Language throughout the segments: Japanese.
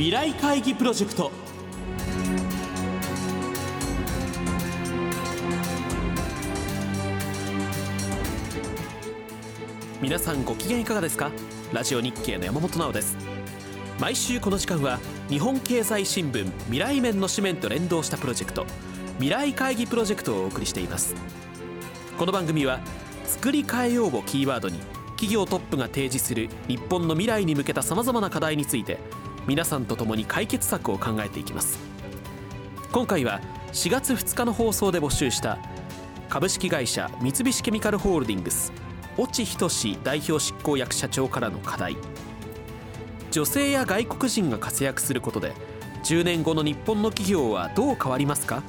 未来会議プロジェクト。皆さんご機嫌いかがですか？ラジオ日経の山本直です。毎週この時間は日本経済新聞未来面の紙面と連動したプロジェクト未来会議プロジェクトをお送りしています。この番組は作り変えようをキーワードに企業トップが提示する日本の未来に向けたさまざまな課題について皆さんと共に解決策を考えていきます。今回は4月2日の放送で募集した株式会社三菱ケミカルホールディングス越智仁代表執行役社長からの課題。女性や外国人が活躍することで10年後の日本の企業はどう変わりますか？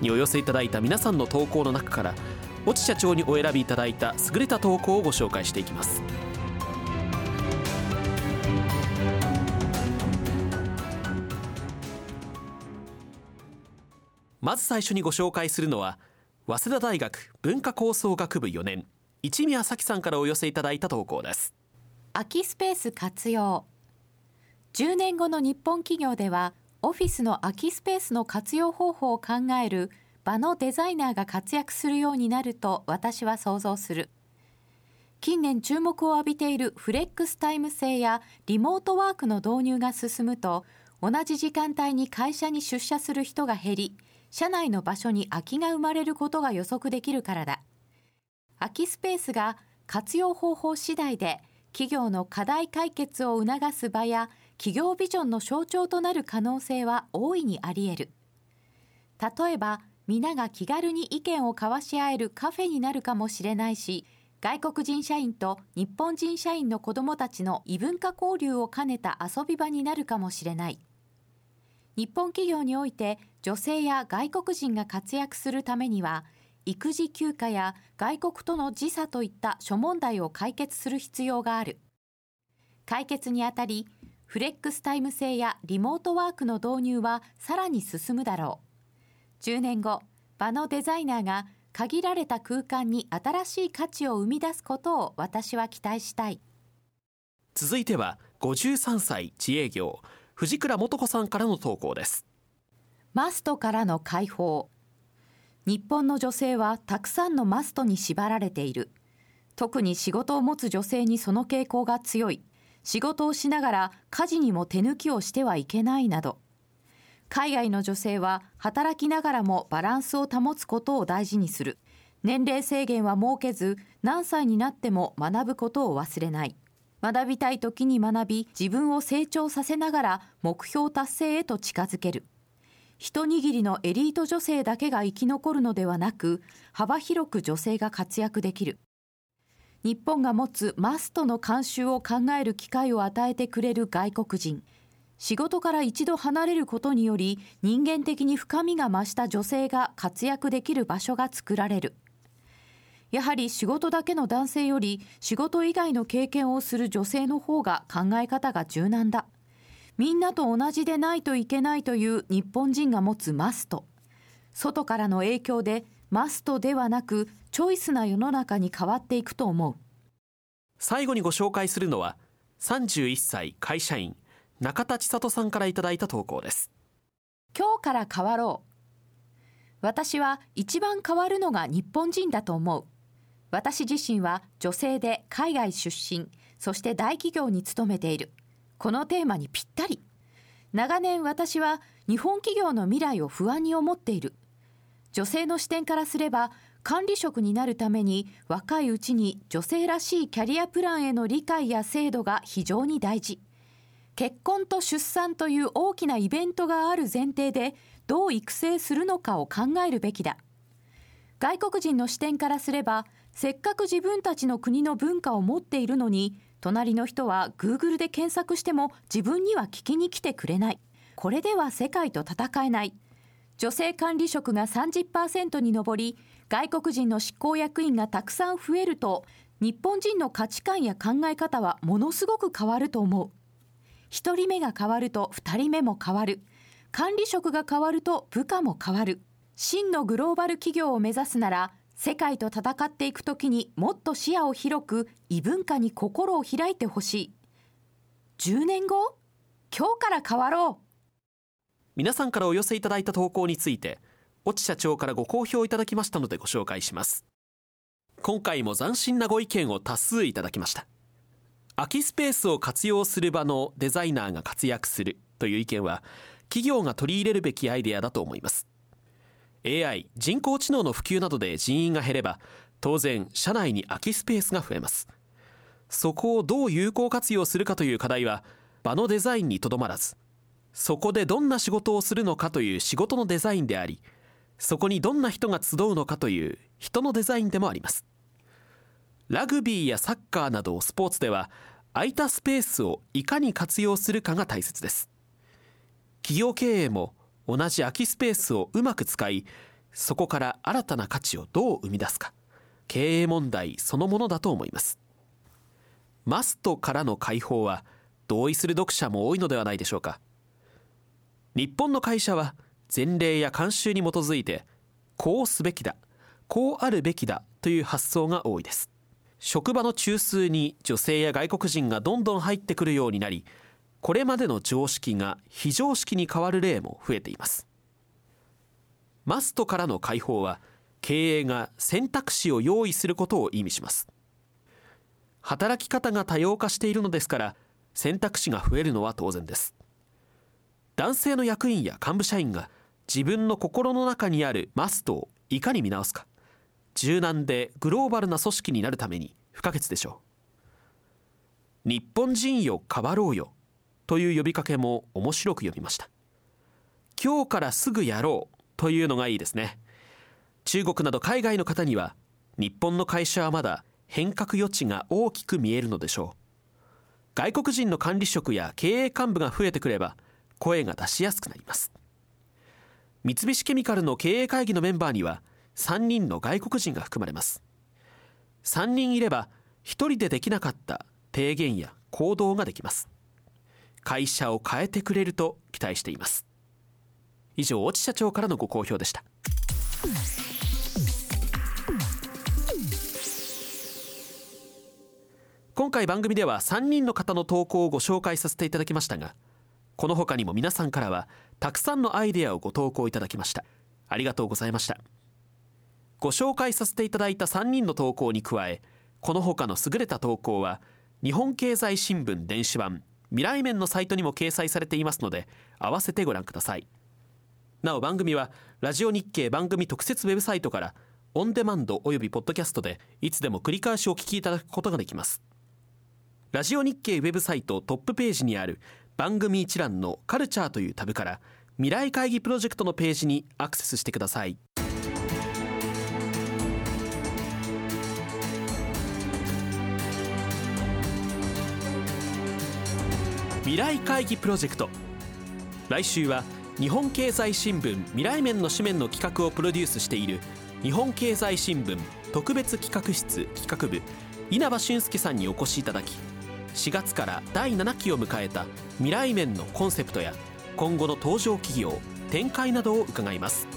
にお寄せいただいた皆さんの投稿の中から越智社長にお選びいただいた優れた投稿をご紹介していきます。まず最初にご紹介するのは早稲田大学文化構想学部4年一宮咲さんからお寄せいただいた投稿です。空きスペース活用。10年後の日本企業ではオフィスの空きスペースの活用方法を考える場のデザイナーが活躍するようになると私は想像する。近年注目を浴びているフレックスタイム制やリモートワークの導入が進むと同じ時間帯に会社に出社する人が減り社内の場所に空きが生まれることが予測できるからだ。空きスペースが活用方法次第で企業の課題解決を促す場や企業ビジョンの象徴となる可能性は大いにあり得る。例えば皆が気軽に意見を交わし合えるカフェになるかもしれないし外国人社員と日本人社員の子どもたちの異文化交流を兼ねた遊び場になるかもしれない。日本企業において女性や外国人が活躍するためには育児休暇や外国との時差といった諸問題を解決する必要がある。解決にあたりフレックスタイム制やリモートワークの導入はさらに進むだろう。10年後場のデザイナーが限られた空間に新しい価値を生み出すことを私は期待したい。続いては53歳自営業。藤倉素子さんからの投稿です。マストからの解放。日本の女性はたくさんのマストに縛られている。特に仕事を持つ女性にその傾向が強い。仕事をしながら家事にも手抜きをしてはいけないなど。海外の女性は働きながらもバランスを保つことを大事にする。年齢制限は設けず何歳になっても学ぶことを忘れない。学びたい時に学び自分を成長させながら目標達成へと近づける。一握りのエリート女性だけが生き残るのではなく幅広く女性が活躍できる。日本が持つマストの慣習を考える機会を与えてくれる外国人。仕事から一度離れることにより人間的に深みが増した女性が活躍できる場所が作られる。やはり仕事だけの男性より仕事以外の経験をする女性の方が考え方が柔軟だ。みんなと同じでないといけないという日本人が持つマスト。外からの影響でマストではなくチョイスな世の中に変わっていくと思う。最後にご紹介するのは31歳会社員中田千里さんからいただいた投稿です。今日から変わろう。私は一番変わるのが日本人だと思う私自身は女性で海外出身そして大企業に勤めている。このテーマにぴったり。長年私は日本企業の未来を不安に思っている。女性の視点からすれば管理職になるために若いうちに女性らしいキャリアプランへの理解や制度が非常に大事。結婚と出産という大きなイベントがある前提でどう育成するのかを考えるべきだ。外国人の視点からすればせっかく自分たちの国の文化を持っているのに隣の人は Google で検索しても自分には聞きに来てくれない。これでは世界と戦えない。女性管理職が30%に上り外国人の執行役員がたくさん増えると日本人の価値観や考え方はものすごく変わると思う。1人目が変わると2人目も変わる。管理職が変わると部下も変わる。真のグローバル企業を目指すなら世界と戦っていくときにもっと視野を広く異文化に心を開いてほしい。10年後今日から変わろう。皆さんからお寄せいただいた投稿について越智社長からご好評いただきましたのでご紹介します。今回も斬新なご意見を多数いただきました。空きスペースを活用する場のデザイナーが活躍するという意見は企業が取り入れるべきアイデアだと思います。AI 人工知能の普及などで人員が減れば当然社内に空きスペースが増えます。そこをどう有効活用するかという課題は場のデザインにとどまらずそこでどんな仕事をするのかという仕事のデザインでありそこにどんな人が集うのかという人のデザインでもあります。ラグビーやサッカーなどスポーツでは空いたスペースをいかに活用するかが大切です。企業経営も同じ空きスペースをうまく使いそこから新たな価値をどう生み出すか。経営問題そのものだと思います。マストからの解放は同意する読者も多いのではないでしょうか。日本の会社は前例や慣習に基づいてこうすべきだこうあるべきだという発想が多いです。職場の中枢に女性や外国人がどんどん入ってくるようになりこれまでの常識が非常識に変わる例も増えています。マストからの解放は経営が選択肢を用意することを意味します。働き方が多様化しているのですから選択肢が増えるのは当然です。男性の役員や幹部社員が自分の心の中にあるマストをいかに見直すか。柔軟でグローバルな組織になるために不可欠でしょう。日本人よ変わろうよ。という呼びかけも面白く読みました。今日からすぐやろうというのがいいですね。中国など海外の方には日本の会社はまだ変革余地が大きく見えるのでしょう。外国人の管理職や経営幹部が増えてくれば声が出しやすくなります。三菱ケミカルの経営会議のメンバーには3人の外国人が含まれます。3人いれば1人でできなかった提言や行動ができます。会社を変えてくれると期待しています。以上越智社長からのご好評でした。今回番組では3人の方の投稿をご紹介させていただきましたがこの他にも皆さんからはたくさんのアイデアをご投稿いただきました。ありがとうございました。ご紹介させていただいた3人の投稿に加えこの他の優れた投稿は日本経済新聞電子版未来面のサイトにも掲載されていますので合わせてご覧ください。なお番組はラジオ日経番組特設ウェブサイトからオンデマンドおよびポッドキャストでいつでも繰り返しお聞きいただくことができます。ラジオ日経ウェブサイトトップページにある番組一覧のカルチャーというタブから未来会議プロジェクトのページにアクセスしてください。未来会議プロジェクト。来週は日本経済新聞未来面の紙面の企画をプロデュースしている日本経済新聞特別企画室企画部稲葉俊介さんにお越しいただき4月から第7期を迎えた未来面のコンセプトや今後の登場企業展開などを伺います。